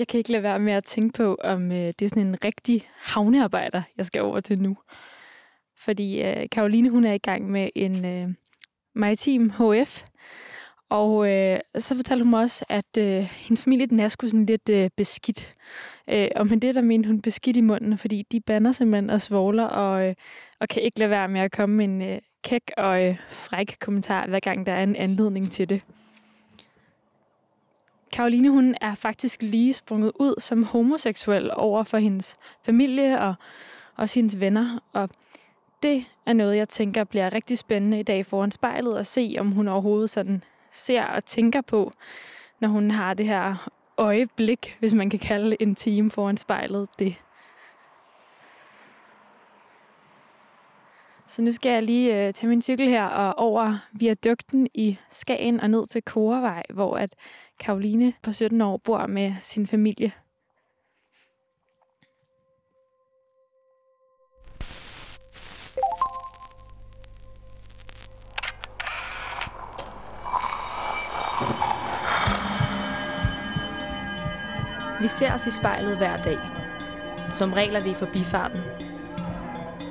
Jeg kan ikke lade være med at tænke på, om øh, det er sådan en rigtig havnearbejder, jeg skal over til nu. Fordi øh, Karoline, hun er i gang med en øh, maritim HF, og øh, så fortalte hun mig også, at øh, hendes familie den er sgu sådan lidt øh, beskidt. Øh, og med det, der mente hun beskidt i munden, fordi de bander simpelthen og svogler, og, øh, og kan ikke lade være med at komme med en øh, kæk og øh, fræk kommentar, hver gang der er en anledning til det. Karoline, hun er faktisk lige sprunget ud som homoseksuel over for hendes familie og også hendes venner. Og det er noget, jeg tænker bliver rigtig spændende i dag foran spejlet at se, om hun overhovedet sådan ser og tænker på, når hun har det her øjeblik, hvis man kan kalde en time foran spejlet det. Så nu skal jeg lige øh, tage min cykel her og over viadukten i Skagen og ned til Korevej, hvor at Karoline på 17 år bor med sin familie. Vi ser os i spejlet hver dag. Som regel er det i forbifarten.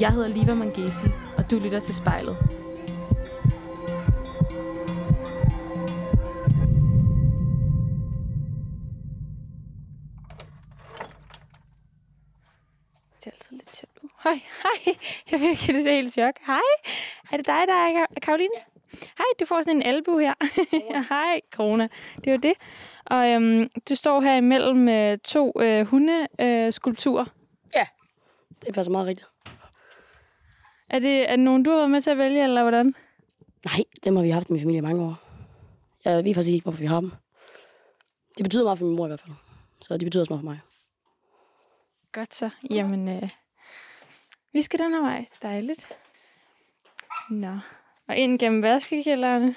Jeg hedder Liva Mangesi, og du lytter til spejlet. Det er altid lidt sjovt. Uh, Hej, hej. Jeg fik det så helt chok. Hej, er det dig, der er Ka- Karoline? Hej, du får sådan en albu her. Ja, hej, Corona. Det var det. Og øhm, du står her imellem øh, to øh, hundeskulpturer. Øh, skulpturer. Det passer meget rigtigt. Er, det, er det nogen, du har været med til at vælge, eller hvordan? Nej, dem har vi haft i min familie i mange år. Jeg ved faktisk ikke, hvorfor vi har dem. Det betyder meget for min mor i hvert fald. Så det betyder også meget for mig. Godt så. Jamen, øh, vi skal den her vej. Dejligt. Nå. Og ind gennem vaskekælderne.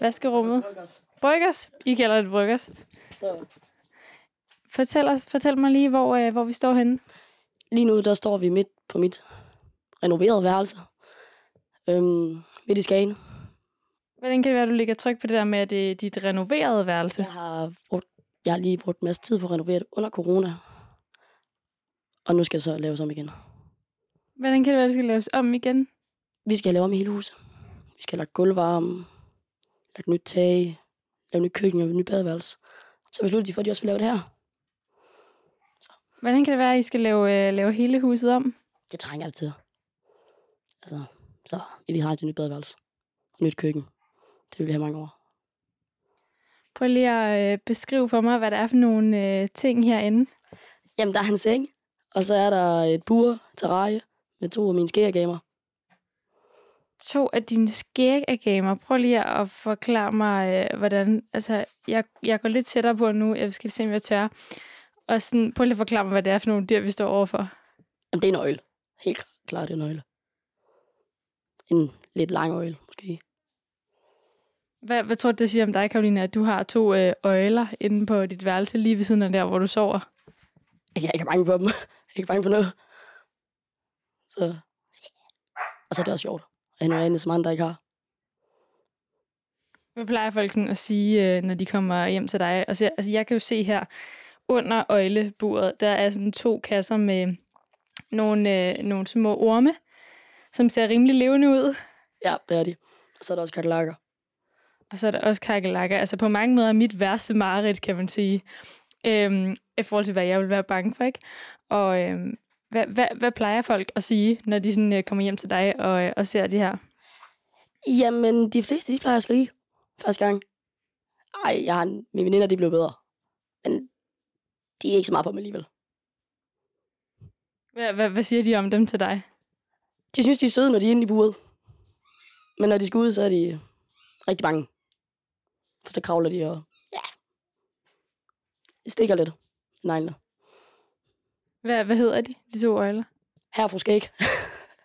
Vaskerummet. Bryggers. I kalder det Bryggers. Så Fortæl, os, fortæl mig lige, hvor, øh, hvor vi står henne. lige nu, der står vi midt på mit renoverede værelse. Øhm, midt i Skagen. Hvordan kan det være, at du ligger tryk på det der med, at det er dit renoverede værelse? Jeg har, brugt, jeg har lige brugt en masse tid på at renovere det under corona. Og nu skal det så laves om igen. Hvordan kan det være, at det skal laves om igen? Vi skal lave om i hele huset. Vi skal have lagt gulvvarme, lagt nyt tag, lave nyt køkken og nyt badeværelse. Så besluttede de for, at de også vil lave det her. Hvordan kan det være, at I skal lave, øh, lave hele huset om? Det trænger det til. Altså, så vi har til nyt badeværelse og nyt køkken. Det vil vi have mange år. Prøv lige at øh, beskrive for mig, hvad der er for nogle øh, ting herinde. Jamen, der er en seng, og så er der et bur, terrarie, med to af mine skæregamer. To af dine skægagamer. Prøv lige at forklare mig, øh, hvordan... Altså, jeg, jeg går lidt tættere på nu. Jeg skal se, om jeg tør. Og sådan, prøv lige at forklare mig, hvad det er for nogle dyr, vi står overfor. Jamen, det er en øjle. Helt klart, det er en øjle. En lidt lang øjle, måske. Hvad, hvad tror du, det siger om dig, Karoline, at du har to øh, øjler inde på dit værelse lige ved siden af der, hvor du sover? Jeg er ikke bange for dem. Jeg er ikke bange for noget. Så... Og så er det også sjovt. At have noget andet, som andre ikke har. Hvad plejer folk sådan at sige, øh, når de kommer hjem til dig? Og ser, altså, jeg kan jo se her under øjleburet, der er sådan to kasser med nogle, øh, nogle små orme, som ser rimelig levende ud. Ja, det er de. Og så er der også kakelakker. Og så er der også kakelakker. Altså på mange måder mit værste mareridt, kan man sige. Øhm, I forhold til, hvad jeg vil være bange for, ikke? Og øhm, hvad, hvad, hvad plejer folk at sige, når de sådan, øh, kommer hjem til dig og, øh, og ser det her? Jamen, de fleste, de plejer at skrige første gang. Ej, jeg har, en- mine veninder, de blev bedre. Men de er ikke så meget på mig alligevel. Hvad, hvad, hvad siger de om dem til dig? De synes, de er søde, når de er inde i buret. Men når de skal ud, så er de rigtig bange. For så kravler de og... Ja. Stikker lidt. Neglene. Hvad, hvad hedder de, de to øjler? Her fru skæg.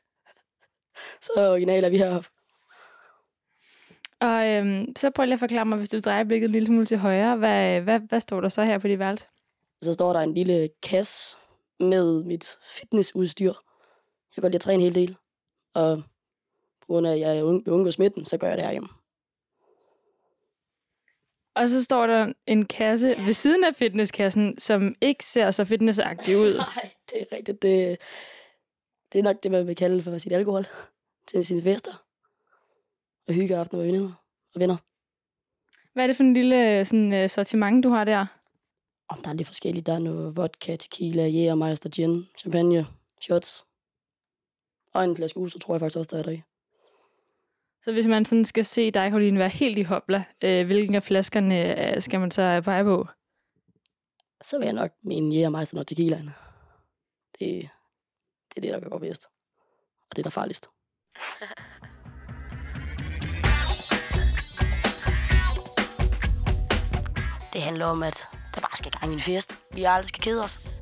så original er vi heroppe. Og øhm, så prøv lige at forklare mig, hvis du drejer blikket en lille smule til højre, hvad, hvad, hvad står der så her på dit værelse? Så står der en lille kasse med mit fitnessudstyr. Jeg kan godt lide at træne en hel del. Og på grund af, at jeg vil undgå smitten, så gør jeg det herhjemme. Og så står der en kasse ved siden af fitnesskassen, som ikke ser så fitnessagtig ud. Nej, det er rigtigt. Det, det er nok det, man vil kalde for sit alkohol til sine fester. Og hyggeaftener med venner og venner. Hvad er det for en lille sådan, øh, sortiment, du har der? Om der er lidt forskelligt. Der er noget vodka, tequila, jægermeister, gin, champagne, shots. Og en flaske us, tror jeg faktisk også, der er der i. Så hvis man sådan skal se dig, Karoline, være helt i hopla, øh, hvilken af flaskerne øh, skal man så pege på? Så vil jeg nok mene jægermeister og tequilaen. Det, det er det, der går bedst. Og det er der farligst. Det handler om, at der bare skal gang i en fest. Vi aldrig skal kede os.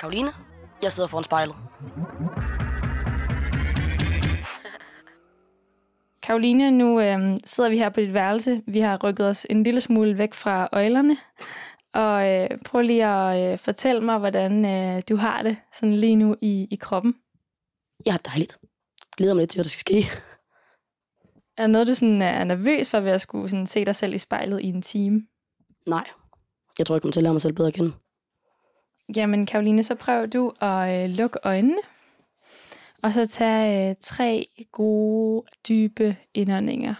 Karoline. Jeg sidder foran spejlet. Karoline, nu øh, sidder vi her på dit værelse. Vi har rykket os en lille smule væk fra øjlerne. Og øh, prøv lige at øh, fortælle mig, hvordan øh, du har det sådan lige nu i, i kroppen. Jeg har det dejligt. Glæder mig lidt til, hvad der skal ske. Er der noget, du sådan er nervøs for ved at skulle sådan se dig selv i spejlet i en time? Nej. Jeg tror, jeg kommer til at lære mig selv bedre at kende. Jamen, Karoline, så prøv du at øh, lukke øjnene. Og så tag øh, tre gode, dybe indåndinger.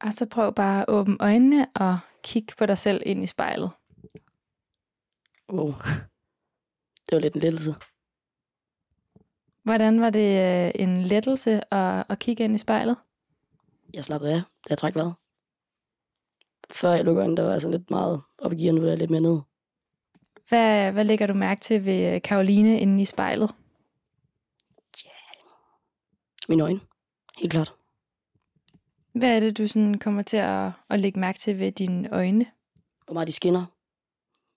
Og så prøv bare at åbne øjnene og kigge på dig selv ind i spejlet. Wow. Det var lidt en lettelse. Hvordan var det øh, en lettelse at, at kigge ind i spejlet? Jeg slappede af, da jeg trak vejret. Før jeg lukkede øjnene, der var jeg sådan lidt meget op i gear, nu er jeg lidt mere ned. Hvad, hvad lægger du mærke til ved øh, Karoline inde i spejlet? Mine øjne. Helt klart. Hvad er det, du sådan kommer til at, at lægge mærke til ved dine øjne? Hvor meget de skinner.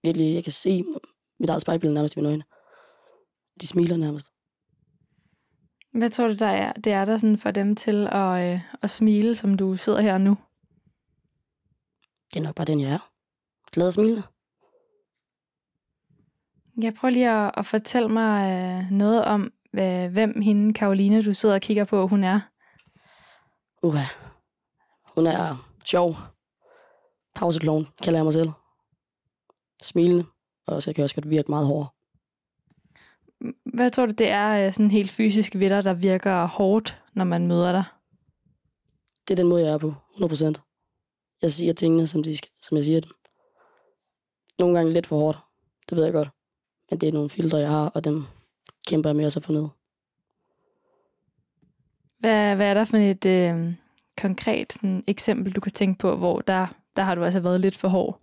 Virkelig, jeg kan se mit eget spejlbillede nærmest i mine øjne. De smiler nærmest. Hvad tror du, der er, det er der sådan for dem til at, øh, at smile, som du sidder her nu? Det er nok bare den, jeg er. Glad og smilende. Jeg prøver lige at, at fortælle mig øh, noget om, hvad, hvem hende, Karoline, du sidder og kigger på, hun er. Uha. Hun er sjov. Pauseklovn, kalder jeg mig selv. Smilende. Og så kan jeg også godt virke meget hård. Hvad tror du, det er øh, sådan helt fysisk ved dig, der virker hårdt, når man møder dig? Det er den måde, jeg er på. 100%. Jeg siger tingene, som, de skal, som jeg siger dem. Nogle gange lidt for hårdt. Det ved jeg godt. Men det er nogle filtre, jeg har, og dem kæmper jeg med at så få ned. Hvad, hvad er der for et øh, konkret sådan, eksempel, du kan tænke på, hvor der, der har du altså været lidt for hård?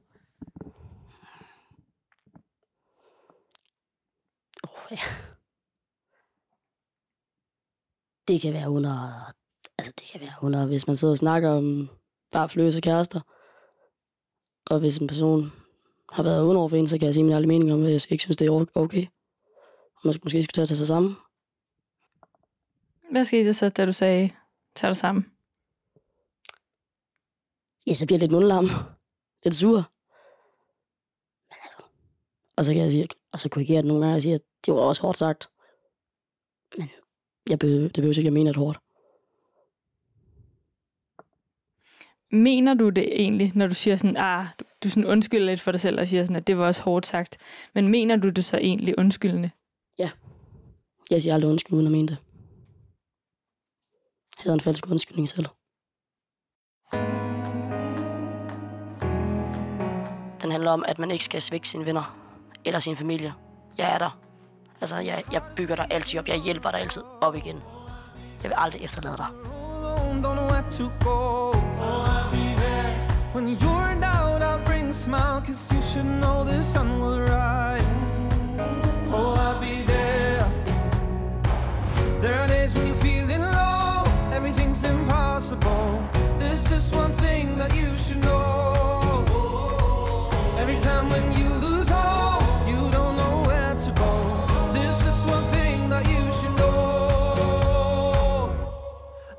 Oh, ja. Det kan være under... Altså, det kan være under, hvis man sidder og snakker om bare fløse kærester. Og hvis en person har været under over for en, så kan jeg sige min ærlige mening om, at jeg ikke synes, det er okay. Og man måske skulle tage sig sammen. Hvad skete der så, da du sagde, tag dig sammen? Ja, så bliver jeg lidt mundlam. Lidt sur. Men altså, og så kan jeg sige, og så korrigere det nogle gange og sige, at det var også hårdt sagt. Men jeg behøver, det behøver ikke, jeg mener det hårdt. Mener du det egentlig, når du siger sådan, ah, du, du sådan undskylder lidt for dig selv og siger sådan, at det var også hårdt sagt. Men mener du det så egentlig undskyldende? Jeg siger aldrig undskyld, uden at mene det. Jeg havde en falsk undskyldning selv. Den handler om, at man ikke skal svække sine venner eller sin familie. Jeg er der. Altså, jeg, jeg bygger dig altid op. Jeg hjælper dig altid op igen. Jeg vil aldrig efterlade dig. Oh, I'll be there. When you're in doubt, I'll bring a smile, cause you should know the sun will rise. Oh, I'll be there. There are days when you're feeling low, everything's impossible. There's just one thing that you should know.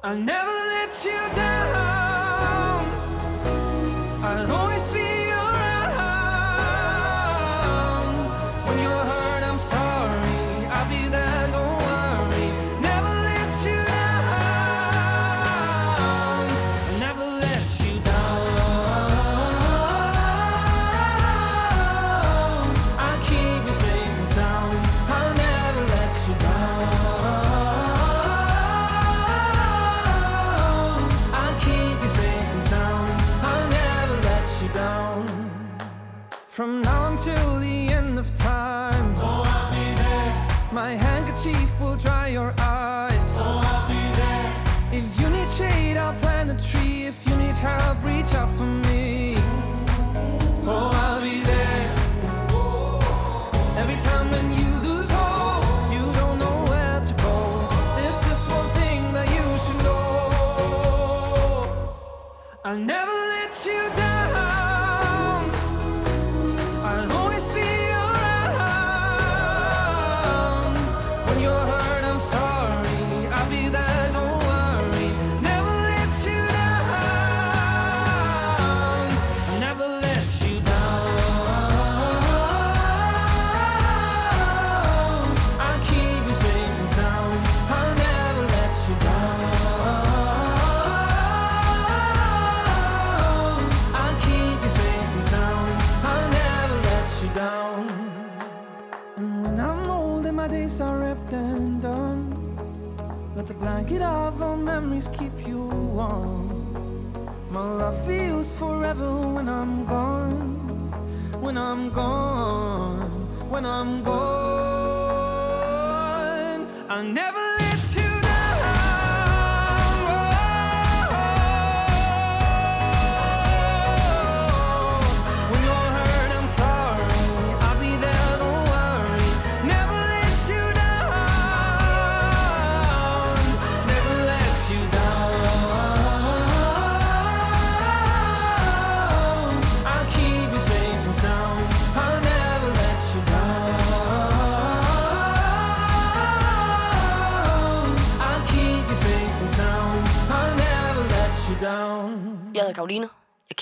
I'll never let you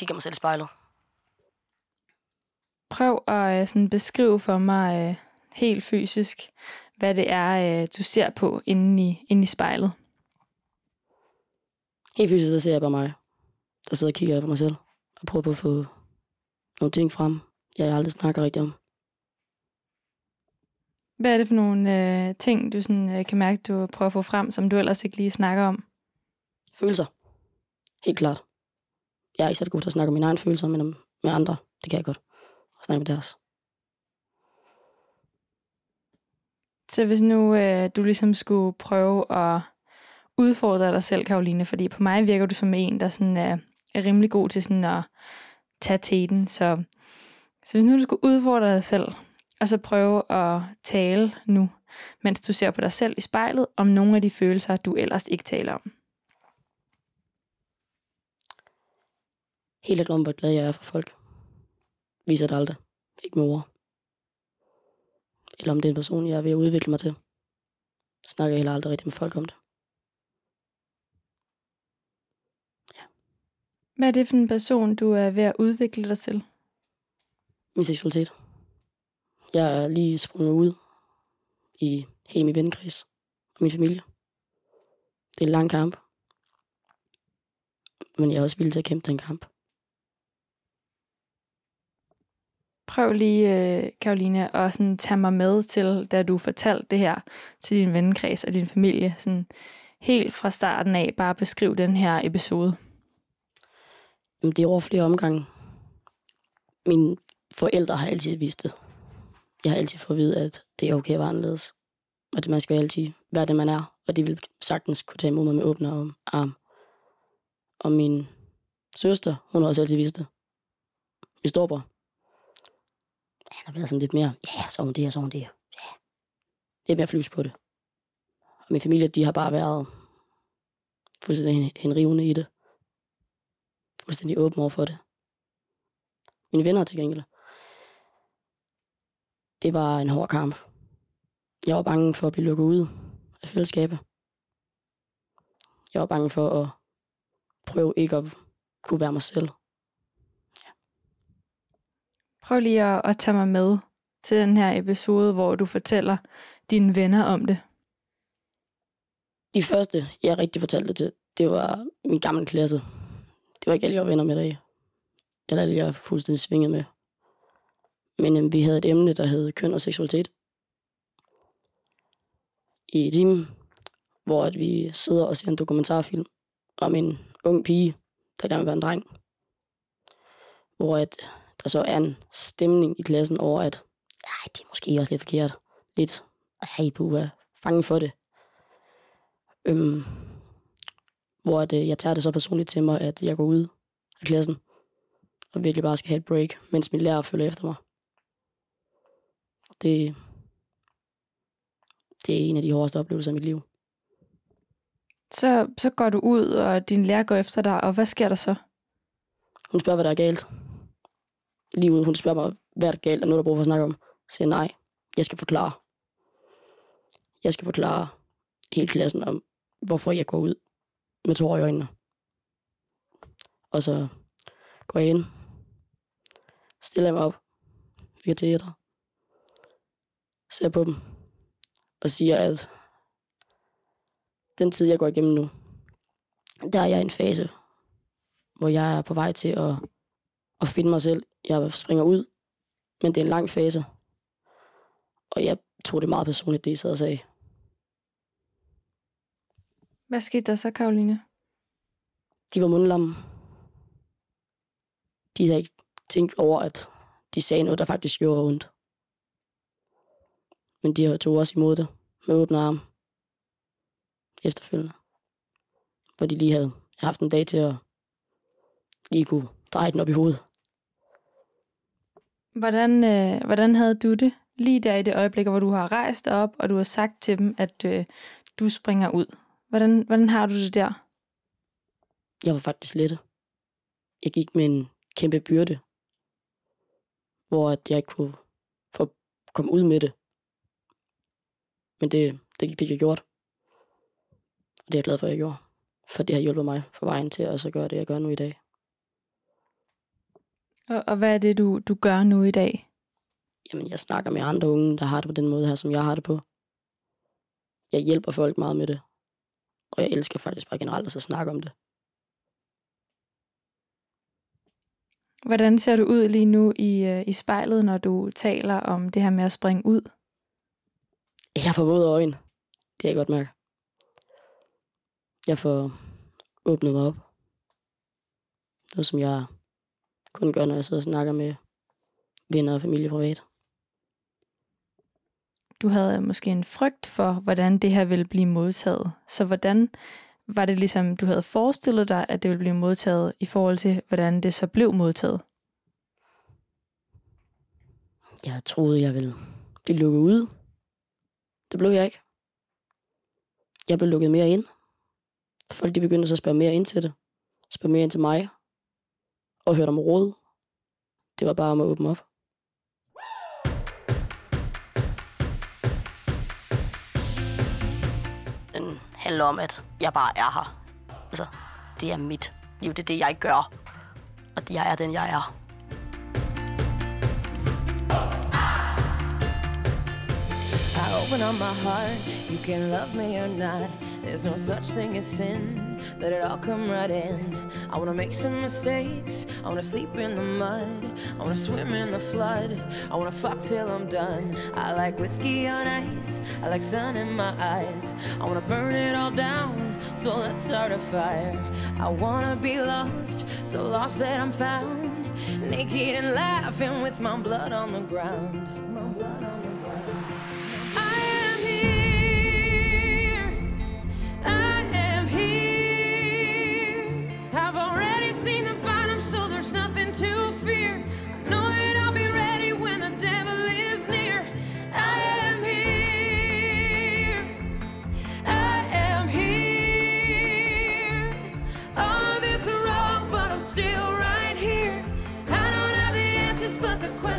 kigger mig selv i spejlet. Prøv at øh, sådan beskrive for mig øh, helt fysisk, hvad det er, øh, du ser på inde i, inde i spejlet. Helt fysisk, så ser jeg bare mig, der sidder og kigger på mig selv. Og prøver på at få nogle ting frem, jeg aldrig snakker rigtig om. Hvad er det for nogle øh, ting, du sådan, øh, kan mærke, du prøver at få frem, som du ellers ikke lige snakker om? Følelser. Helt klart. Jeg er ikke så god til at snakke om mine egne følelser, men om, med andre, det kan jeg godt. Og snakke med deres. Så hvis nu øh, du ligesom skulle prøve at udfordre dig selv, Karoline, fordi på mig virker du som en, der sådan er, er rimelig god til sådan at tage teten. Så, så hvis nu du skulle udfordre dig selv, og så prøve at tale nu, mens du ser på dig selv i spejlet, om nogle af de følelser, du ellers ikke taler om. Helt lidt om, hvor glad jeg er for folk. Viser det aldrig. Ikke med ord. Eller om det er en person, jeg er ved at udvikle mig til. Snakker jeg heller aldrig rigtig med folk om det. Hvad er det for en person, du er ved at udvikle dig til? Min seksualitet. Jeg er lige sprunget ud i hele min vennekreds og min familie. Det er en lang kamp. Men jeg er også villig til at kæmpe den kamp. Prøv lige, øh, Karoline, at sådan tage mig med til, da du fortalte det her til din vennekreds og din familie. Sådan helt fra starten af, bare beskriv den her episode. Jamen, det er over flere omgange. Mine forældre har altid vidst det. Jeg har altid fået at vide, at det er okay at være anderledes. Og at man skal altid være det, man er. Og de vil sagtens kunne tage imod mig med åbne arm- arm. Og min søster, hun har også altid vidst det. Min storebror. Han har været sådan lidt mere, ja, så hun det, her, så hun det. Ja. Lidt mere flys på det. Og min familie, de har bare været fuldstændig henrivende i det fuldstændig åben over for det. Mine venner til gengæld. Det var en hård kamp. Jeg var bange for at blive lukket ud af fællesskabet. Jeg var bange for at prøve ikke at kunne være mig selv. Prøv lige at, at tage mig med til den her episode, hvor du fortæller dine venner om det. De første, jeg rigtig fortalte det til, det var min gamle klasse. Det var ikke alle, jeg var venner med dig. Eller alle, jeg er fuldstændig svinget med. Men øhm, vi havde et emne, der hed køn og seksualitet. I timen, hvor at vi sidder og ser en dokumentarfilm om en ung pige, der gerne vil være en dreng. Hvor at der så er en stemning i klassen over, at ej, det er måske også lidt forkert. Lidt, ej, du er fange for det. Øhm, hvor at, øh, jeg tager det så personligt til mig, at jeg går ud af klassen og virkelig bare skal have et break, mens min lærer følger efter mig. Det, det er en af de hårdeste oplevelser i mit liv. Så, så går du ud, og din lærer går efter dig, og hvad sker der så? Hun spørger, hvad der er galt. Lige ud, hun spørger mig, hvad er der galt, er noget, der brug for at snakke om. Så siger nej, jeg skal forklare. Jeg skal forklare hele klassen om, hvorfor jeg går ud med tårer i øjnene. Og så går jeg ind, stiller mig op, vi kan tage ser på dem, og siger, at den tid, jeg går igennem nu, der er jeg i en fase, hvor jeg er på vej til at, at finde mig selv. Jeg springer ud, men det er en lang fase. Og jeg tog det meget personligt, det I sad og sagde. Hvad skete der så, Karoline? De var mundlamme. de havde ikke tænkt over, at de sagde noget, der faktisk gjorde ondt. Men de tog også imod det med åbne arme efterfølgende. Hvor de lige havde haft en dag til at lige kunne dreje den op i hovedet. Hvordan, øh, hvordan havde du det lige der i det øjeblik, hvor du har rejst op, og du har sagt til dem, at øh, du springer ud? Hvordan, hvordan har du det der? Jeg var faktisk lettet. Jeg gik med en kæmpe byrde, hvor at jeg ikke kunne få komme ud med det. Men det, det fik jeg gjort. Og det er jeg glad for, at jeg gjorde. For det har hjulpet mig på vejen til også så gøre det, jeg gør nu i dag. Og, og hvad er det, du, du gør nu i dag? Jamen, jeg snakker med andre unge, der har det på den måde her, som jeg har det på. Jeg hjælper folk meget med det. Og jeg elsker faktisk bare generelt at snakke om det. Hvordan ser du ud lige nu i, øh, i spejlet, når du taler om det her med at springe ud? Jeg får både øjne. Det kan jeg godt mærke. Jeg får åbnet mig op. Noget, som jeg kun gør, når jeg sidder og snakker med venner og familie privat. Du havde måske en frygt for, hvordan det her ville blive modtaget. Så hvordan var det ligesom, du havde forestillet dig, at det ville blive modtaget, i forhold til, hvordan det så blev modtaget? Jeg troede, jeg ville blive lukket ud. Det blev jeg ikke. Jeg blev lukket mere ind. Folk de begyndte så at spørge mere ind til det. Spørge mere ind til mig. Og hørte om råd. Det var bare om at åbne op. Den handler om, at jeg bare er her. Altså, det er mit liv. Det er det, jeg gør. Og jeg er den, jeg er. Open up my heart, you can love me or not. There's no such thing as sin, let it all come right in. I wanna make some mistakes, I wanna sleep in the mud, I wanna swim in the flood, I wanna fuck till I'm done. I like whiskey on ice, I like sun in my eyes. I wanna burn it all down, so let's start a fire. I wanna be lost, so lost that I'm found. Naked and laughing with my blood on the ground.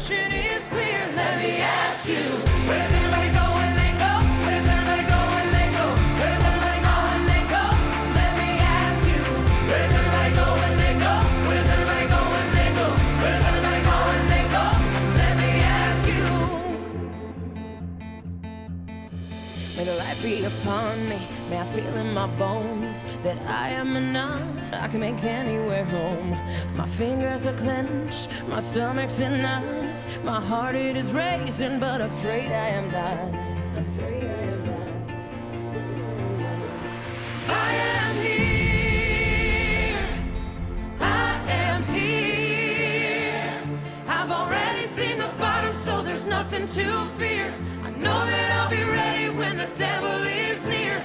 Question is clear. Let me ask you. Where does everybody go when they go? Where does everybody go when they go? Where does everybody go when they go? Let me ask you. Where does everybody go when they go? Where does everybody go when they go? Where does everybody go when they go? Let me ask you. May the light be upon me. I feel in my bones that I am enough. I can make anywhere home. My fingers are clenched, my stomach's in knots. My heart it is racing, but afraid I am not. Afraid I am not. I am here. I am here. I've already seen the bottom, so there's nothing to fear. I know that I'll be ready when the devil is near.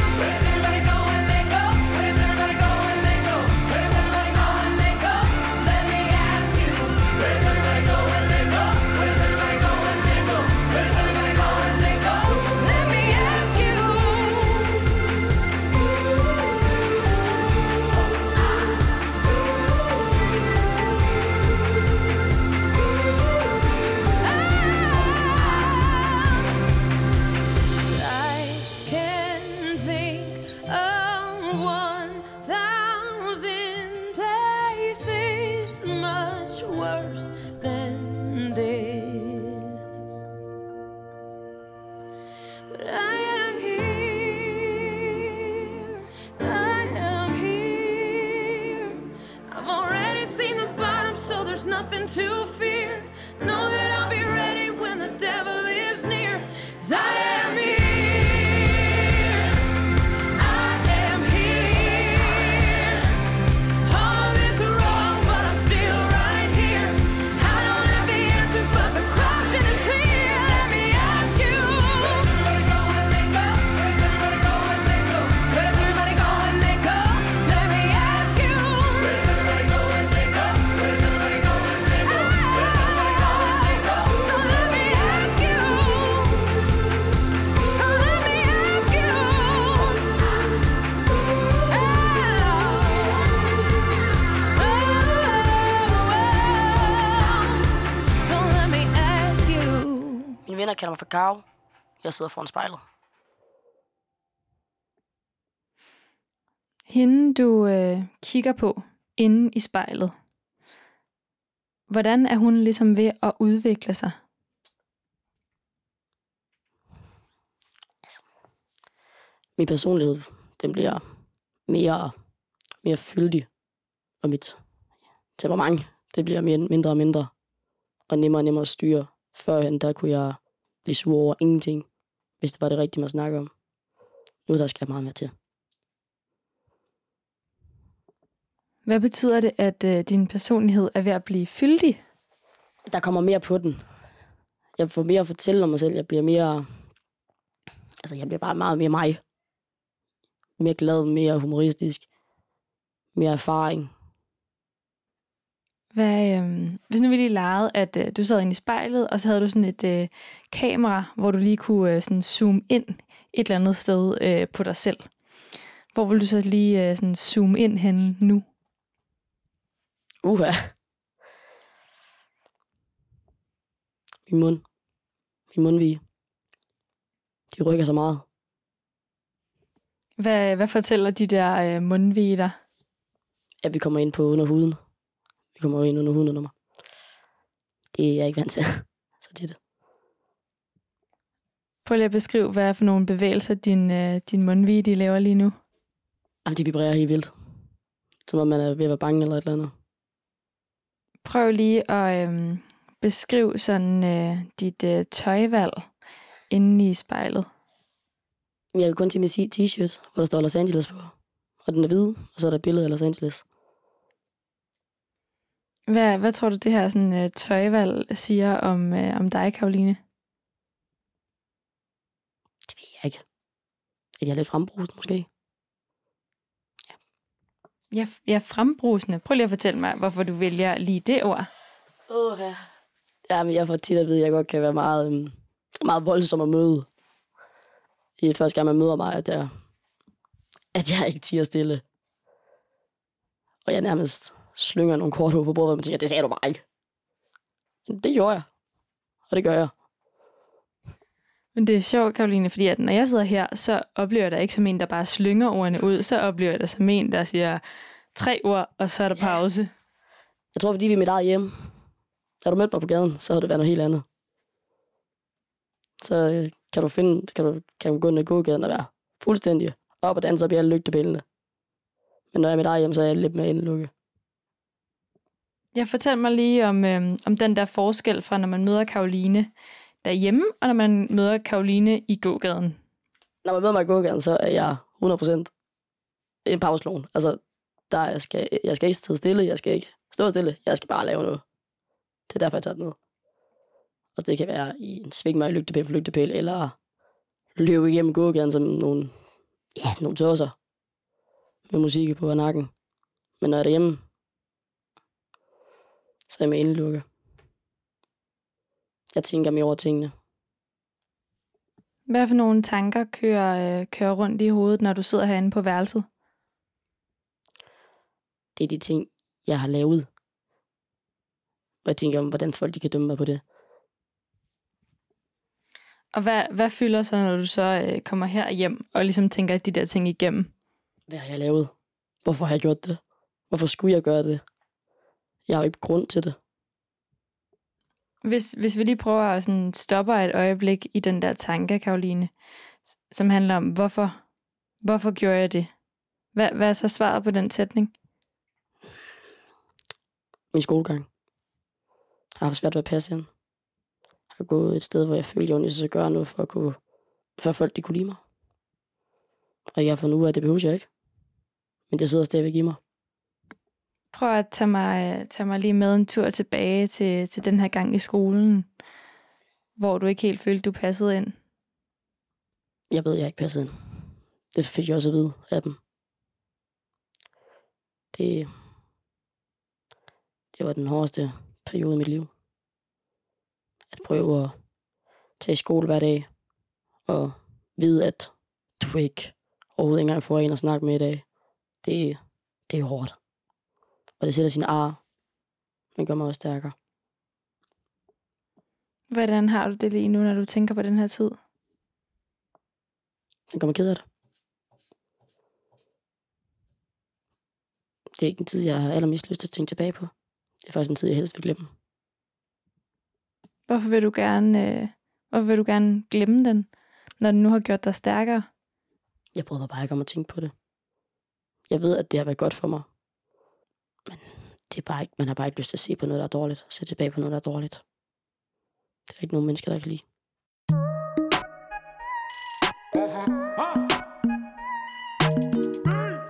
Karo. Jeg sidder foran spejlet. Hende, du øh, kigger på inde i spejlet. Hvordan er hun ligesom ved at udvikle sig? Min personlighed, den bliver mere, mere fyldig. Og mit temperament, det bliver mere, mindre og mindre. Og nemmere og nemmere at styre. Førhen, der kunne jeg blive sur over ingenting, hvis det var det rigtige, man snakke om. Nu der skal meget mere til. Hvad betyder det, at øh, din personlighed er ved at blive fyldig? Der kommer mere på den. Jeg får mere at fortælle om mig selv. Jeg bliver mere... Altså, jeg bliver bare meget mere mig. Mere glad, mere humoristisk. Mere erfaring. Hvad, øh, hvis nu vi lige legede, at øh, du sad inde i spejlet, og så havde du sådan et øh, kamera, hvor du lige kunne øh, sådan zoome ind et eller andet sted øh, på dig selv. Hvor vil du så lige øh, sådan zoome ind hen nu? Uha. Min mund. Min mundvige. De rykker så meget. Hvad, hvad fortæller de der øh, mundvige dig? At vi kommer ind på under Vi kommer jo ind under huden under mig. Det er jeg ikke vant til. Så det er det. Prøv lige at beskrive, hvad for nogle bevægelser din, øh, din mundvige de laver lige nu. Jamen, de vibrerer helt vildt. Som om man er ved at være bange eller et eller andet. Prøv lige at øh, beskrive sådan øh, dit øh, tøjvalg inde i spejlet. Jeg kan kun til min t-shirt, hvor der står Los Angeles på. Og den er hvid, og så er der et billede af Los Angeles. Hvad, hvad tror du, det her sådan, øh, tøjvalg siger om, øh, om dig, Karoline? Det ved jeg ikke. At jeg er lidt frembruset, måske. Ja, ja, frembrusende. Prøv lige at fortælle mig, hvorfor du vælger lige det ord. Åh, ja. Ja, men jeg får tit at vide, at jeg godt kan være meget, øhm, meget voldsom at møde. I første gang, man møder mig, at jeg, at jeg ikke tiger stille. Og jeg nærmest slynger nogle kort på bordet, og man tænker, det sagde du bare ikke. Det gjorde jeg. Og det gør jeg. Men det er sjovt, Karoline, fordi at når jeg sidder her, så oplever jeg dig ikke som en, der bare slynger ordene ud. Så oplever jeg dig som en, der siger tre ord, og så er der pause. Jeg tror, fordi vi er mit eget hjem. Har du mødt mig på gaden, så har det været noget helt andet. Så øh, kan du finde, kan du, kan du gå ned i gågaden og være fuldstændig op og danse op i alle lygtepælene. Men når jeg er mit eget hjem, så er jeg lidt mere indelukket. Jeg fortæl mig lige om, øh, om den der forskel fra, når man møder Karoline derhjemme, og når man møder Karoline i gågaden. Når man møder mig i gågaden, så er jeg 100% en pauslån. Altså, der jeg skal, jeg skal ikke sidde stille, jeg skal ikke stå stille, jeg skal bare lave noget. Det er derfor, jeg tager den ned. Og det kan være i en svingmørk lygtepæl for lygtepæl, eller løbe igennem gågaden som nogle, ja, nogle tørser med musik på nakken. Men når jeg er derhjemme, så er jeg med indelukket. Jeg tænker mere over tingene. Hvad for nogle tanker kører, øh, kører rundt i hovedet, når du sidder herinde på værelset? Det er de ting, jeg har lavet. Og jeg tænker om, hvordan folk de kan dømme mig på det. Og hvad, hvad fylder så, når du så øh, kommer her hjem og ligesom tænker de der ting igennem? Hvad har jeg lavet? Hvorfor har jeg gjort det? Hvorfor skulle jeg gøre det? Jeg har jo ikke grund til det. Hvis, hvis vi lige prøver at sådan stoppe et øjeblik i den der tanke, Karoline, som handler om, hvorfor, hvorfor gjorde jeg det? Hvad, hvad er så svaret på den sætning? Min skolegang. har haft svært ved at passe ind. Jeg har gået et sted, hvor jeg følte, jeg var nødt til at gøre noget for at, kunne, for at folk de kunne lide mig. Og jeg har fundet ud af, at det behøver jeg ikke. Men det sidder stadigvæk i mig. Prøv at tage mig, tage mig lige med en tur tilbage til, til den her gang i skolen, hvor du ikke helt følte, du passede ind. Jeg ved, jeg ikke passede ind. Det fik jeg også at vide af dem. Det, det var den hårdeste periode i mit liv. At prøve at tage i skole hver dag og vide, at du ikke overhovedet ikke engang får en at snakke med i dag. Det, det er hårdt. Og det sætter sine ar. Men gør mig også stærkere. Hvordan har du det lige nu, når du tænker på den her tid? Jeg kommer ked af det. Det er ikke en tid, jeg har allermest lyst til at tænke tilbage på. Det er faktisk en tid, jeg helst vil glemme. Hvorfor vil du gerne, øh, hvorfor vil du gerne glemme den, når den nu har gjort dig stærkere? Jeg mig bare ikke om at tænke på det. Jeg ved, at det har været godt for mig. Men det er bare ikke, man har bare ikke lyst til at se på noget, der er dårligt. Se tilbage på noget, der er dårligt. Det er der ikke nogen mennesker, der kan lide.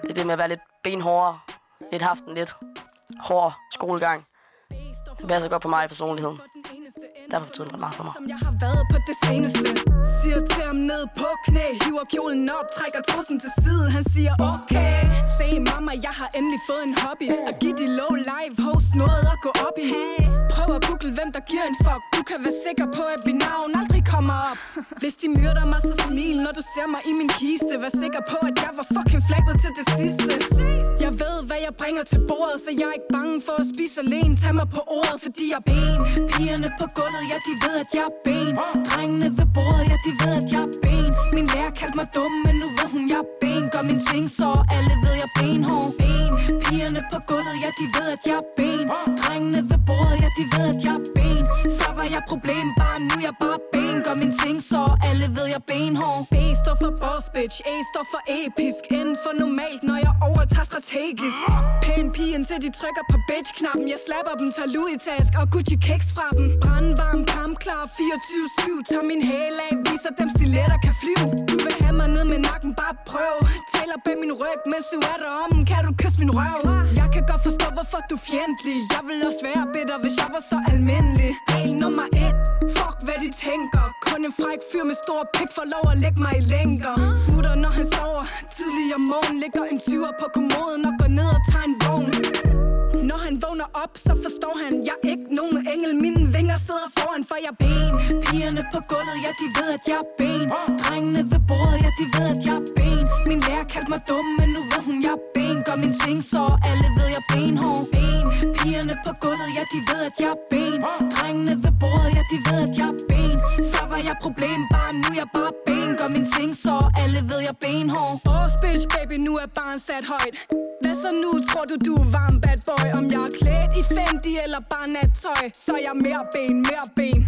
Det er det med at være lidt benhårdere. Lidt haft en lidt hård skolegang. Det passer godt på mig i personligheden. Derfor betyder det ret meget for mig. Som jeg har været på det seneste. Siger til ham ned på knæ Hiver kjolen op, trækker trussen til side. Han siger okay Se mamma, jeg har endelig fået en hobby. At give de low live host noget at gå op i Prøv at google, hvem der giver en fuck. Du kan være sikker på, at mit navn aldrig kommer op. Hvis de myrder mig, så smil Når du ser mig i min kiste. Vær sikker på, at jeg var fucking flabet til det sidste. Jeg ved, hvad jeg bringer til bordet Så jeg er ikke bange for at spise alene. Tag mig på ordet, fordi jeg er ben. Pigerne på gulvet, ja de ved, at jeg er ben. Drengene ved bordet, ja de ved, at jeg er ben. Min lærer kaldte mig dum, men nu ved hun, jeg er ben. Gør min ting, så alle ved, jeg er benhård. Ben. Pigerne på gulvet, ja de ved, at jeg er ben. Drengene ved bordet, ja de ved, at jeg er ben Før var jeg problem, bare nu er jeg bare ben Gør min ting, så alle ved, jeg er benhård. B står for boss bitch, A står for episk. N for normalt, når jeg overtager strategisk. Pæn pigen til de trykker på bitch-knappen. Jeg slapper dem, tager Louis-task og Gucci kicks fra dem. Brandvarm, kampklar, 24-7 Tager min hæl af, viser dem stiletter kan flyve. Du vil have mig ned med nakken, bare prøv. Taler bag min ryg, mens du er derom. Kan du kysse min røv? Jeg kan godt forstå, hvorfor du er fjendtlig. Jeg vil også være bitter, hvis jeg var så almindelig. Regel nummer et Fuck hvad de tænker. Kun en fræk fyr med stor pik får lov at lægge mig i længder. Smutter når han sover. Tidlig om morgen Ligger en tyver på kommoden Og går ned og tager en vogn. Når han vågner op, så forstår han Jeg er ikke nogen engel, mine vinger sidder foran For jeg ben. Pigerne på gulvet, ja de ved at jeg er ben. Drengene ved bordet, ja de ved at jeg er ben. Min lærer kaldte mig dum, men nu ved hun jeg er ben. Gør min ting, så alle ved jeg benhård. Ben Pigerne på gulvet, ja de ved at jeg er ben. Drengene ved bordet, ja de ved at jeg er ben. Før jeg problem, bare nu er jeg bare ben Gør min ting, så alle ved jeg er benhård. Boss bitch baby, nu er barn sat højt. Hvad så nu, tror du du er varm bad boy? Om jeg er klædt i Fendi eller bare nattøj Så er jeg mere ben, mere ben.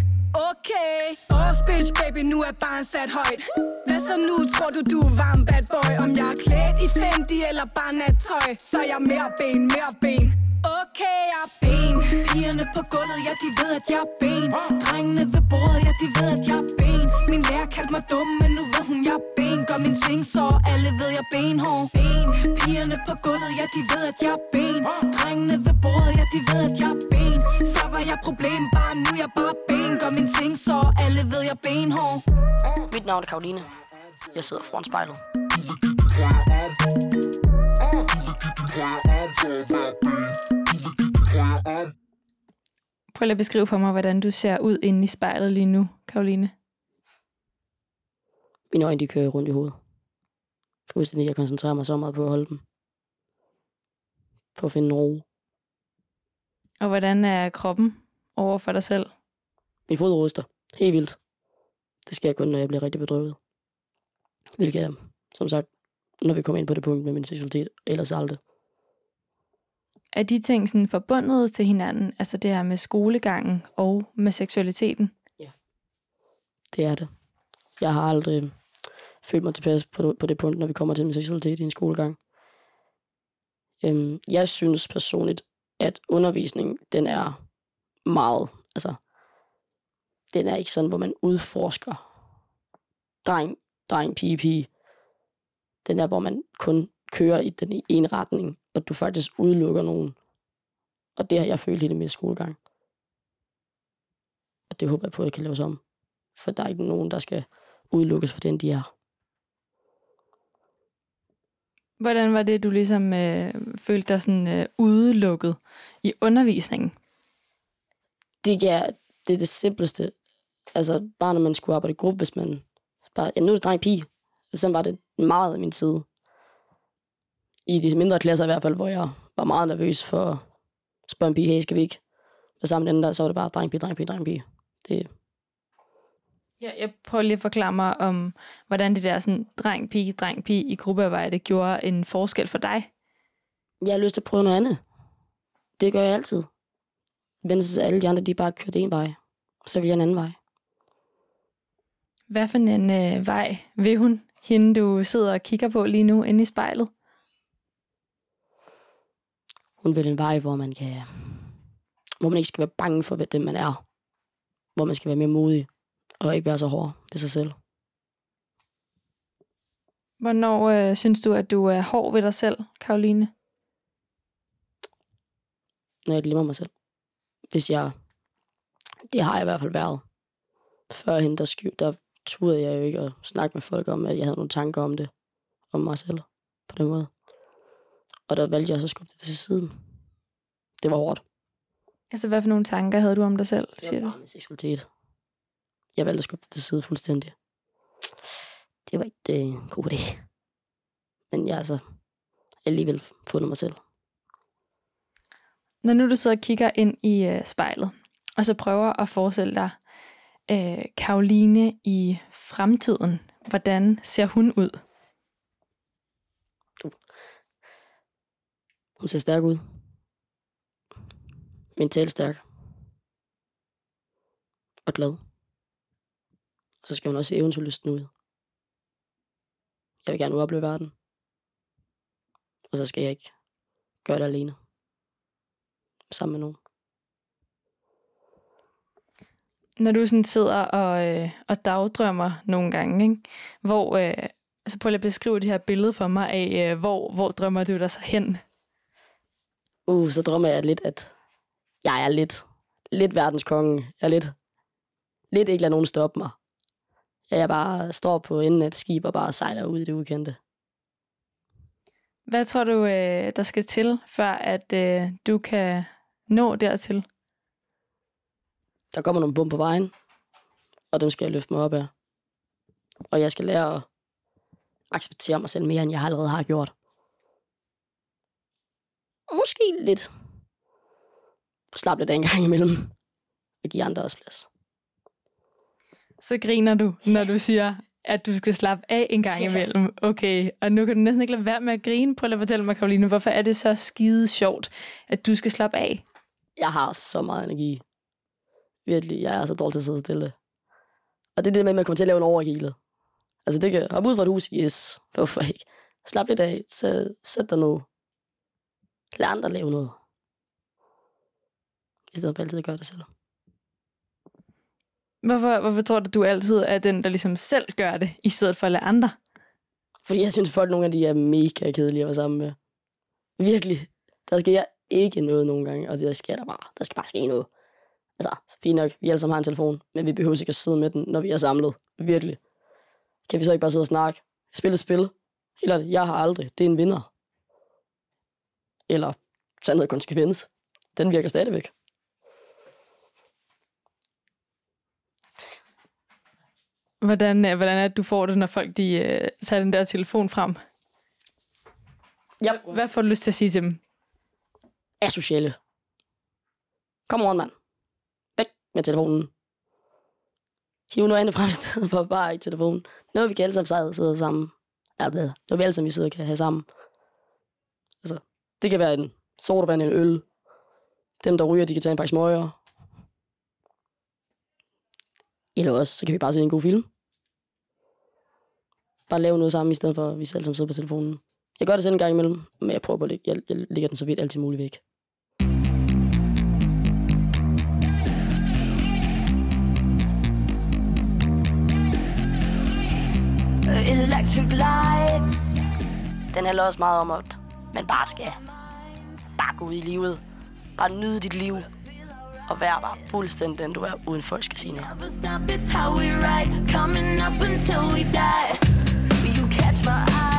Okay. Boss bitch baby, nu er barn sat højt. Hvad så nu, tror du du er varm bad boy? Om jeg er klædt i Fendi eller bare nattøj Så er jeg mere ben, mere ben. Okay, jeg er ben. Pigerne på gulvet, ja de ved at jeg er ben. Drengene ved bordet, ja de ved at jeg er ben. Min lærer kaldte mig dum, men nu ved hun jeg er ben. Gør min ting, så alle ved jeg er benhård. Ben. Pigerne på gulvet, ja de ved at jeg er ben. Drengene ved bordet, ja de ved at jeg er ben. Før var jeg problem, bare nu er jeg bare ben. Gør min ting, så alle ved jeg er benhård. Mit navn er Karoline. Jeg sidder foran spejlet. Prøv lige at beskrive for mig, hvordan du ser ud inde i spejlet lige nu, Karoline. Mine øjne, de kører rundt i hovedet. Fuldstændig, jeg koncentrerer mig så meget på at holde dem. På at finde ro. Og hvordan er kroppen over for dig selv? Min fod ryster. Helt vildt. Det sker kun, når jeg bliver rigtig bedrøvet. Hvilket er, som sagt, når vi kommer ind på det punkt med min seksualitet, ellers aldrig. Er de ting sådan forbundet til hinanden? Altså det her med skolegangen og med seksualiteten? Det er det. Jeg har aldrig følt mig tilpas på, på det punkt, når vi kommer til min seksualitet i en skolegang. Øhm, jeg synes personligt, at undervisning, den er meget Altså, den er ikke sådan, hvor man udforsker dreng, dreng, pige, pige. Den er, hvor man kun kører i den ene retning, og du faktisk udelukker nogen. Og det har jeg følt hele min skolegang. Og det håber jeg på, at jeg kan laves om. For der er ikke nogen, der skal udelukkes for den, de er. Hvordan var det, du ligesom øh, følte dig sådan øh, udelukket i undervisningen? det, er, det er det simpleste. Altså, bare når man skulle arbejde i gruppe, hvis man... Bare, ja, nu er det dreng pige. Sådan var det meget af min side. I de mindre klasser i hvert fald, hvor jeg var meget nervøs for at spørge en pige, hey, skal vi ikke være sammen den der, så var det bare dreng pige, dreng pige, dreng pige. Det, Ja, jeg prøver lige at forklare mig om, hvordan det der sådan, dreng, pige, dreng, pige i gruppearbejde gjorde en forskel for dig. jeg har lyst til at prøve noget andet. Det gør jeg altid. Mens alle de andre, de bare kørte en vej. Så vil jeg en anden vej. Hvad for en øh, vej vil hun, hende du sidder og kigger på lige nu inde i spejlet? Hun vil en vej, hvor man kan... Hvor man ikke skal være bange for, hvem man er. Hvor man skal være mere modig. Og ikke være så hård ved sig selv. Hvornår øh, synes du, at du er hård ved dig selv, Karoline? Når jeg glemmer mig selv. Hvis jeg... Det har jeg i hvert fald været. Førhen, der, sky, der turde jeg jo ikke at snakke med folk om, at jeg havde nogle tanker om det. Om mig selv. På den måde. Og der valgte jeg så at skubbe det til siden. Det var hårdt. Altså, hvad for nogle tanker havde du om dig selv, Det siger var du? bare med seksualitet. Jeg valgte at skubbe det til side fuldstændig. Det var ikke øh, en god idé. Men jeg altså alligevel fundet mig selv. Når nu du sidder og kigger ind i øh, spejlet, og så prøver at forestille dig øh, Karoline i fremtiden, hvordan ser hun ud? Hun ser stærk ud. Mentalt stærk. Og glad. Og så skal hun også se eventyrlysten ud. Jeg vil gerne opleve verden. Og så skal jeg ikke gøre det alene. Sammen med nogen. Når du sådan sidder og, øh, og dagdrømmer nogle gange, ikke? hvor, øh, så prøv lige at beskrive det her billede for mig af, øh, hvor, hvor drømmer du dig så hen? Uh, så drømmer jeg lidt, at jeg er lidt, lidt verdenskonge. Jeg er lidt, lidt ikke lade nogen stoppe mig. Jeg bare står på enden af et skib og bare sejler ud i det ukendte. Hvad tror du, øh, der skal til, før at øh, du kan nå dertil? Der kommer nogle bum på vejen, og dem skal jeg løfte mig op af. Og jeg skal lære at acceptere mig selv mere, end jeg allerede har gjort. Måske lidt. Slap lidt af en gang imellem. Og give andre også plads. Så griner du, når du siger, at du skal slappe af en gang imellem. Okay, og nu kan du næsten ikke lade være med at grine. Prøv at fortælle mig, Karoline, hvorfor er det så skide sjovt, at du skal slappe af? Jeg har så meget energi. Virkelig, jeg er så dårlig til at sidde stille. Og det er det med, at man kommer til at lave en overhile. Altså det kan hoppe ud fra et hus, yes, hvorfor ikke? Slap lidt af, så sæt dig ned. Lad andre lave noget. I stedet for altid at gøre det selv. Hvorfor, hvorfor tror du, du altid er den, der ligesom selv gør det, i stedet for at lade andre? Fordi jeg synes, folk nogle af de er mega kedelige at være sammen med. Virkelig. Der skal jeg ikke noget nogle gange, og det skal der bare. Der skal bare ske noget. Altså, fint nok, vi alle sammen har en telefon, men vi behøver ikke at sidde med den, når vi er samlet. Virkelig. Kan vi så ikke bare sidde og snakke? Spille et spil? Eller jeg har aldrig. Det er en vinder. Eller sandhed konsekvens. Den virker stadigvæk. Hvordan, øh, hvordan er det, du får det, når folk de, øh, tager den der telefon frem? Jeg Hvad får du lyst til at sige til dem? er sociale. Kom on, mand. Med telefonen. Hiv nu andet frem i stedet for bare ikke telefonen. Noget, vi kan alle sammen sidde- sammen. Ja, det er vi alle sammen vi sidder kan have sammen. Altså, det kan være en sodavand, en øl. Dem, der ryger, de kan tage en pakke smøger. Eller også, så kan vi bare se en god film. Bare lave noget sammen, i stedet for, at vi alle sammen sidder på telefonen. Jeg gør det selv en gang imellem, men jeg prøver på at lægge, jeg, jeg lægger den så vidt altid muligt væk. Den handler også meget om, at man bare skal bare gå ud i livet. Bare nyde dit liv. Og være bare fuldstændig den, du er, uden folk skal sige noget. Stop, it's how we ride. Coming up until we die. You catch my eye.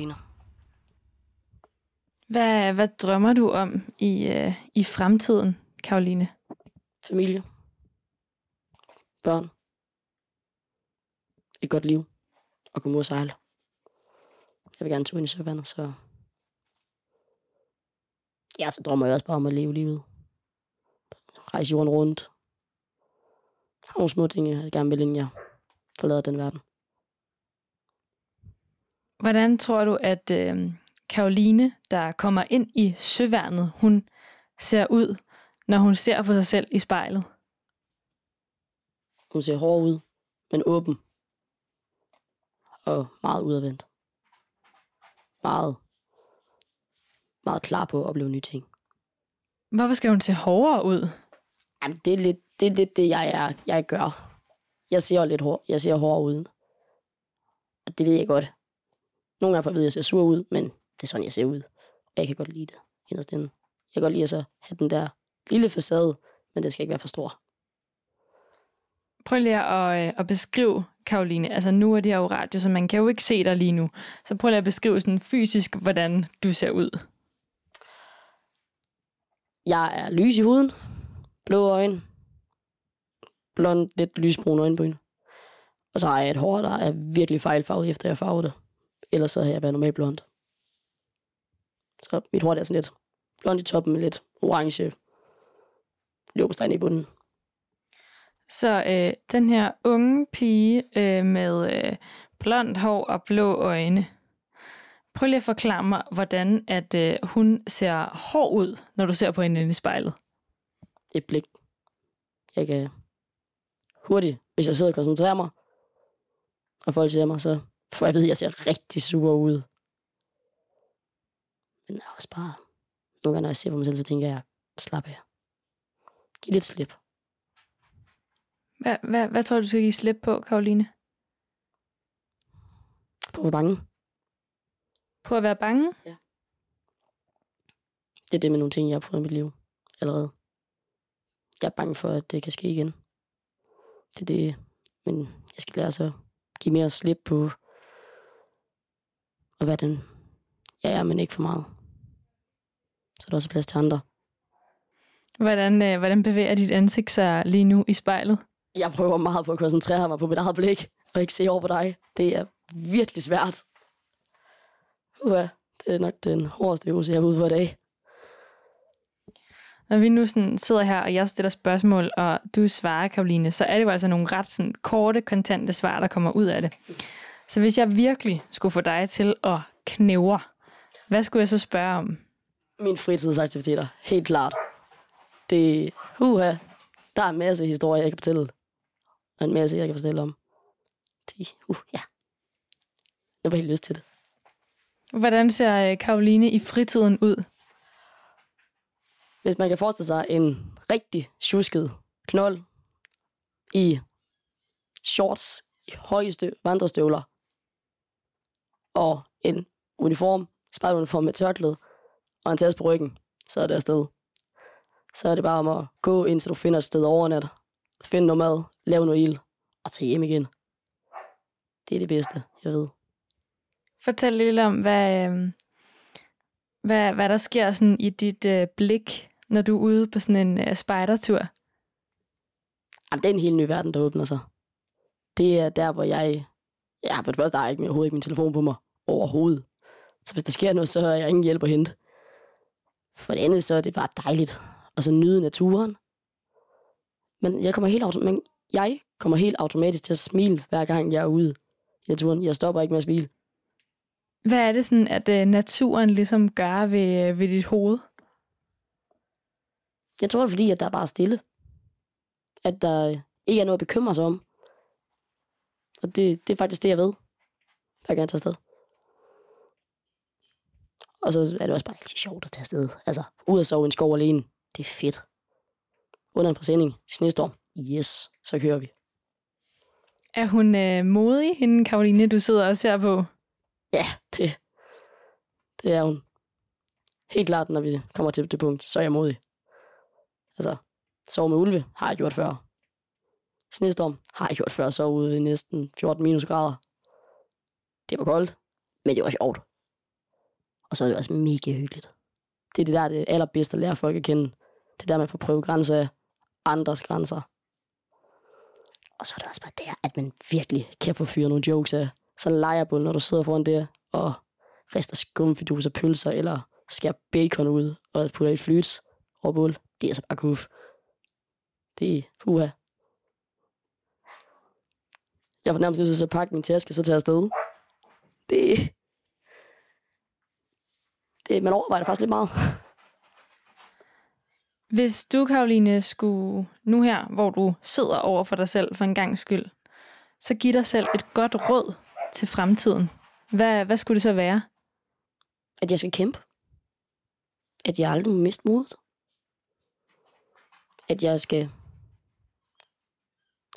Karoline. Hvad, hvad drømmer du om i, øh, i fremtiden, Karoline? Familie. Børn. Et godt liv. Og komme ud og sejle. Jeg vil gerne tage ind i søvandet, så... Ja, så drømmer jeg også bare om at leve livet. Rejse jorden rundt. Har nogle små ting, jeg gerne vil, inden jeg forlader den verden. Hvordan tror du, at øh, Karoline, der kommer ind i søværnet, hun ser ud, når hun ser på sig selv i spejlet? Hun ser hård ud, men åben. Og meget udadvendt. Meget, meget klar på at opleve nye ting. Hvorfor skal hun se hårdere ud? Jamen, det er lidt det, er lidt det jeg, er, jeg gør. Jeg ser lidt hård, jeg ser hård ud. Og det ved jeg godt. Nogle gange får jeg vide, at jeg ser sur ud, men det er sådan, jeg ser ud. Og jeg kan godt lide det inderst inde. Jeg kan godt lide at så have den der lille facade, men det skal ikke være for stor. Prøv lige at, øh, at beskrive, Karoline. Altså nu er det her jo radio, så man kan jo ikke se dig lige nu. Så prøv lige at beskrive sådan fysisk, hvordan du ser ud. Jeg er lys i huden, blå øjne, blond, lidt lysbrun øjenbryn. Og så har jeg et hår, der er virkelig fejlfarvet, efter jeg farvede det. Ellers så har jeg været normalt blond. Så mit hår er sådan lidt blond i toppen med lidt orange løbestegn i bunden. Så øh, den her unge pige øh, med øh, blond hår og blå øjne. Prøv lige at forklare mig, hvordan at øh, hun ser hård ud, når du ser på hende inde i spejlet. Et blik. Jeg kan hurtigt, hvis jeg sidder og koncentrerer mig, og folk ser mig, så får jeg at at jeg ser rigtig sur ud. Men jeg er også bare... Nogle gange, når jeg ser på mig selv, så tænker jeg, slap af. Giv lidt slip. Hvad, hvad, hvad tror du, du skal give slip på, Karoline? På hvor bange. På at være bange? Det er det med nogle ting, jeg har prøvet i mit liv allerede. Jeg er bange for, at det kan ske igen. Det er det, men jeg skal lære så at give mere slip på at være den, jeg er, men ikke for meget. Så der er også plads til andre. Hvordan, øh, hvordan bevæger dit ansigt sig lige nu i spejlet? Jeg prøver meget på at koncentrere mig på mit eget blik, og ikke se over på dig. Det er virkelig svært. Uha, det er nok den hårdeste øvelse, jeg har ude for i dag. Når vi nu sådan sidder her, og jeg stiller spørgsmål, og du svarer, Karoline, så er det jo altså nogle ret sådan, korte, kontante svar, der kommer ud af det. Så hvis jeg virkelig skulle få dig til at knævre, hvad skulle jeg så spørge om? Mine fritidsaktiviteter, helt klart. Det, uha, der er en masse historier, jeg kan fortælle. Og en masse, jeg kan fortælle om. De, uh, ja. Jeg var helt lyst til det. Hvordan ser øh, Karoline i fritiden ud? Hvis man kan forestille sig en rigtig tjusket knold i shorts, i højeste vandrestøvler og en uniform, spejluniform med tørklæde og en taske på ryggen, så er det afsted. Så er det bare om at gå ind, så du finder et sted overnat, finde noget mad, lave noget ild og tage hjem igen. Det er det bedste, jeg ved. Fortæl lidt om, hvad, øh, hvad, hvad der sker sådan i dit øh, blik, når du er ude på sådan en øh, spejdertur. Jamen, det er en helt ny verden, der åbner sig. Det er der, hvor jeg... Ja, for det første har jeg ikke, overhovedet ikke min telefon på mig overhovedet. Så hvis der sker noget, så er jeg ingen hjælp at hente. For det andet, så er det bare dejligt. Og så nyde naturen. Men jeg kommer helt, autom- men jeg kommer helt automatisk til at smile, hver gang jeg er ude i naturen. Jeg stopper ikke med at smile. Hvad er det sådan, at øh, naturen ligesom gør ved, øh, ved dit hoved? Jeg tror, det er fordi, at der er bare stille. At der ikke er noget at bekymre sig om. Og det, det er faktisk det, jeg ved. Hver gang jeg tager afsted. Og så er det også bare altid sjovt at tage afsted. Altså, ud og sove i en skov alene. Det er fedt. Under en præsending. Snestorm. Yes, så kører vi. Er hun øh, modig, hende Karoline, du sidder og ser på? Ja, det, det er hun. Helt klart, når vi kommer til det punkt, så er jeg modig. Altså, sove med ulve har jeg gjort før. Snestorm har jeg gjort før, så ude i næsten 14 minusgrader. Det var koldt, men det var sjovt. Og så er det også mega hyggeligt. Det er det der, det allerbedste at lære folk at kende. Det er der, man får prøve grænser af andres grænser. Og så er det også bare der, at man virkelig kan få fyret nogle jokes af. Så leger på, når du sidder foran det og rister skumfidus og pølser, eller skærer bacon ud og putter et flyt over bål. Det er altså bare kuf. Det er puha. Jeg var nærmest nødt til at pakke min taske, så tage afsted. Det, det, man overvejer faktisk lidt meget. Hvis du, Karoline, skulle nu her, hvor du sidder over for dig selv for en gang skyld, så giv dig selv et godt råd til fremtiden. Hvad, hvad skulle det så være? At jeg skal kæmpe. At jeg aldrig må miste modet. At jeg skal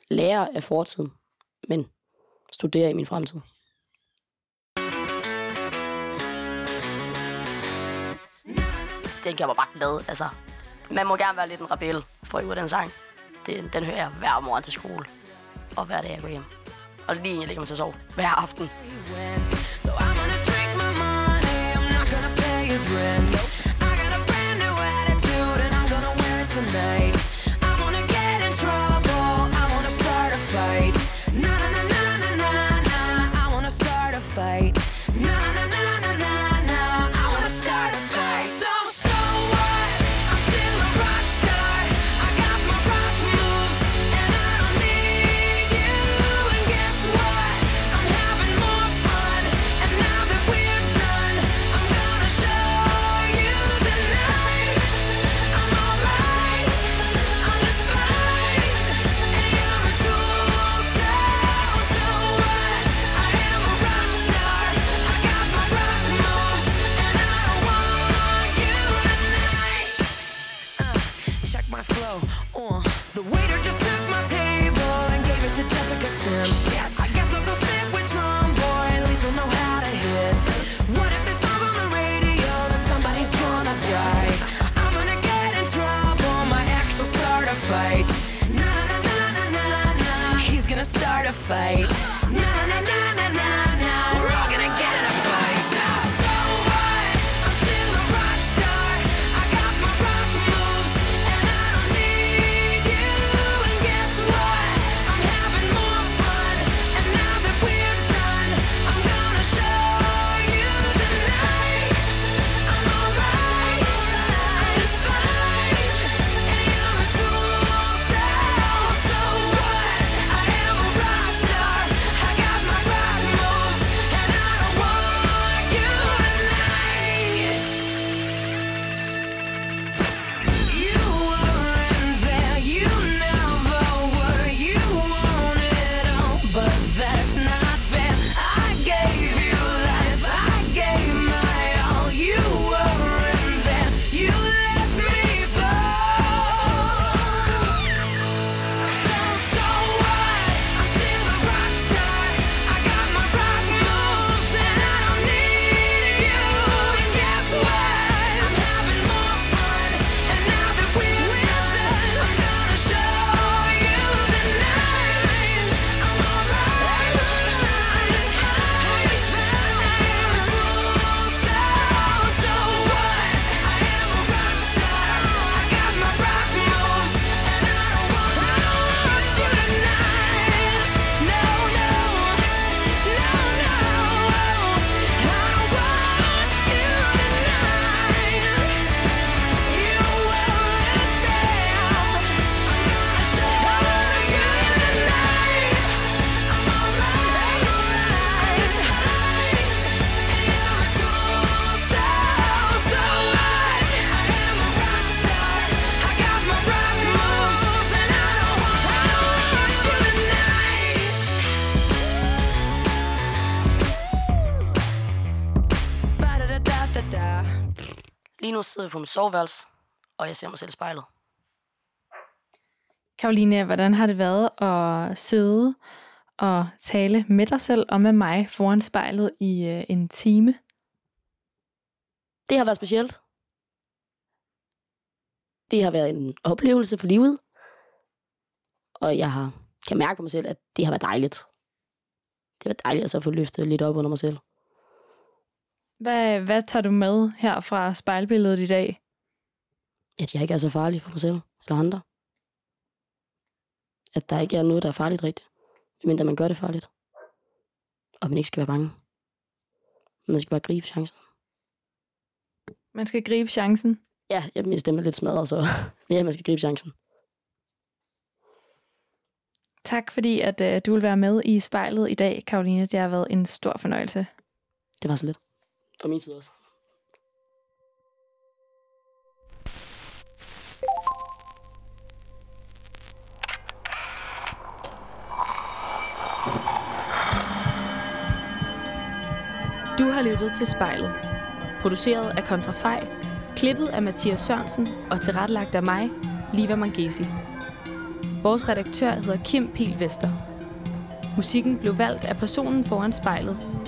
lære af fortiden, men studere i min fremtid. Den kan man bare glad. Altså, man må gerne være lidt en rebel for at den sang. Den, den hører jeg hver morgen til skole. Og hver dag jeg går hjem. Og lige inden jeg ligger mig til at sove. Hver aften. So I'm gonna drink sidder på mit soveværelse, og jeg ser mig selv i spejlet. Karoline, hvordan har det været at sidde og tale med dig selv og med mig foran spejlet i øh, en time? Det har været specielt. Det har været en oplevelse for livet. Og jeg har, kan mærke på mig selv, at det har været dejligt. Det har været dejligt at så få løftet lidt op under mig selv. Hvad, hvad tager du med her fra spejlbilledet i dag? At jeg ikke er så farlig for mig selv eller andre. At der ikke er noget, der er farligt rigtigt. Men man gør det farligt. Og man ikke skal være bange. Man skal bare gribe chancen. Man skal gribe chancen. Ja, jeg, min stemme er lidt smadret, så ja, man skal gribe chancen. Tak fordi, at øh, du vil være med i spejlet i dag, Karoline. Det har været en stor fornøjelse. Det var så lidt. Fra min side også. Du har lyttet til spejlet. Produceret af Kontrafej, klippet af Mathias Sørensen og tilrettelagt af mig, Liva Mangesi. Vores redaktør hedder Kim Pil Vester. Musikken blev valgt af personen foran spejlet,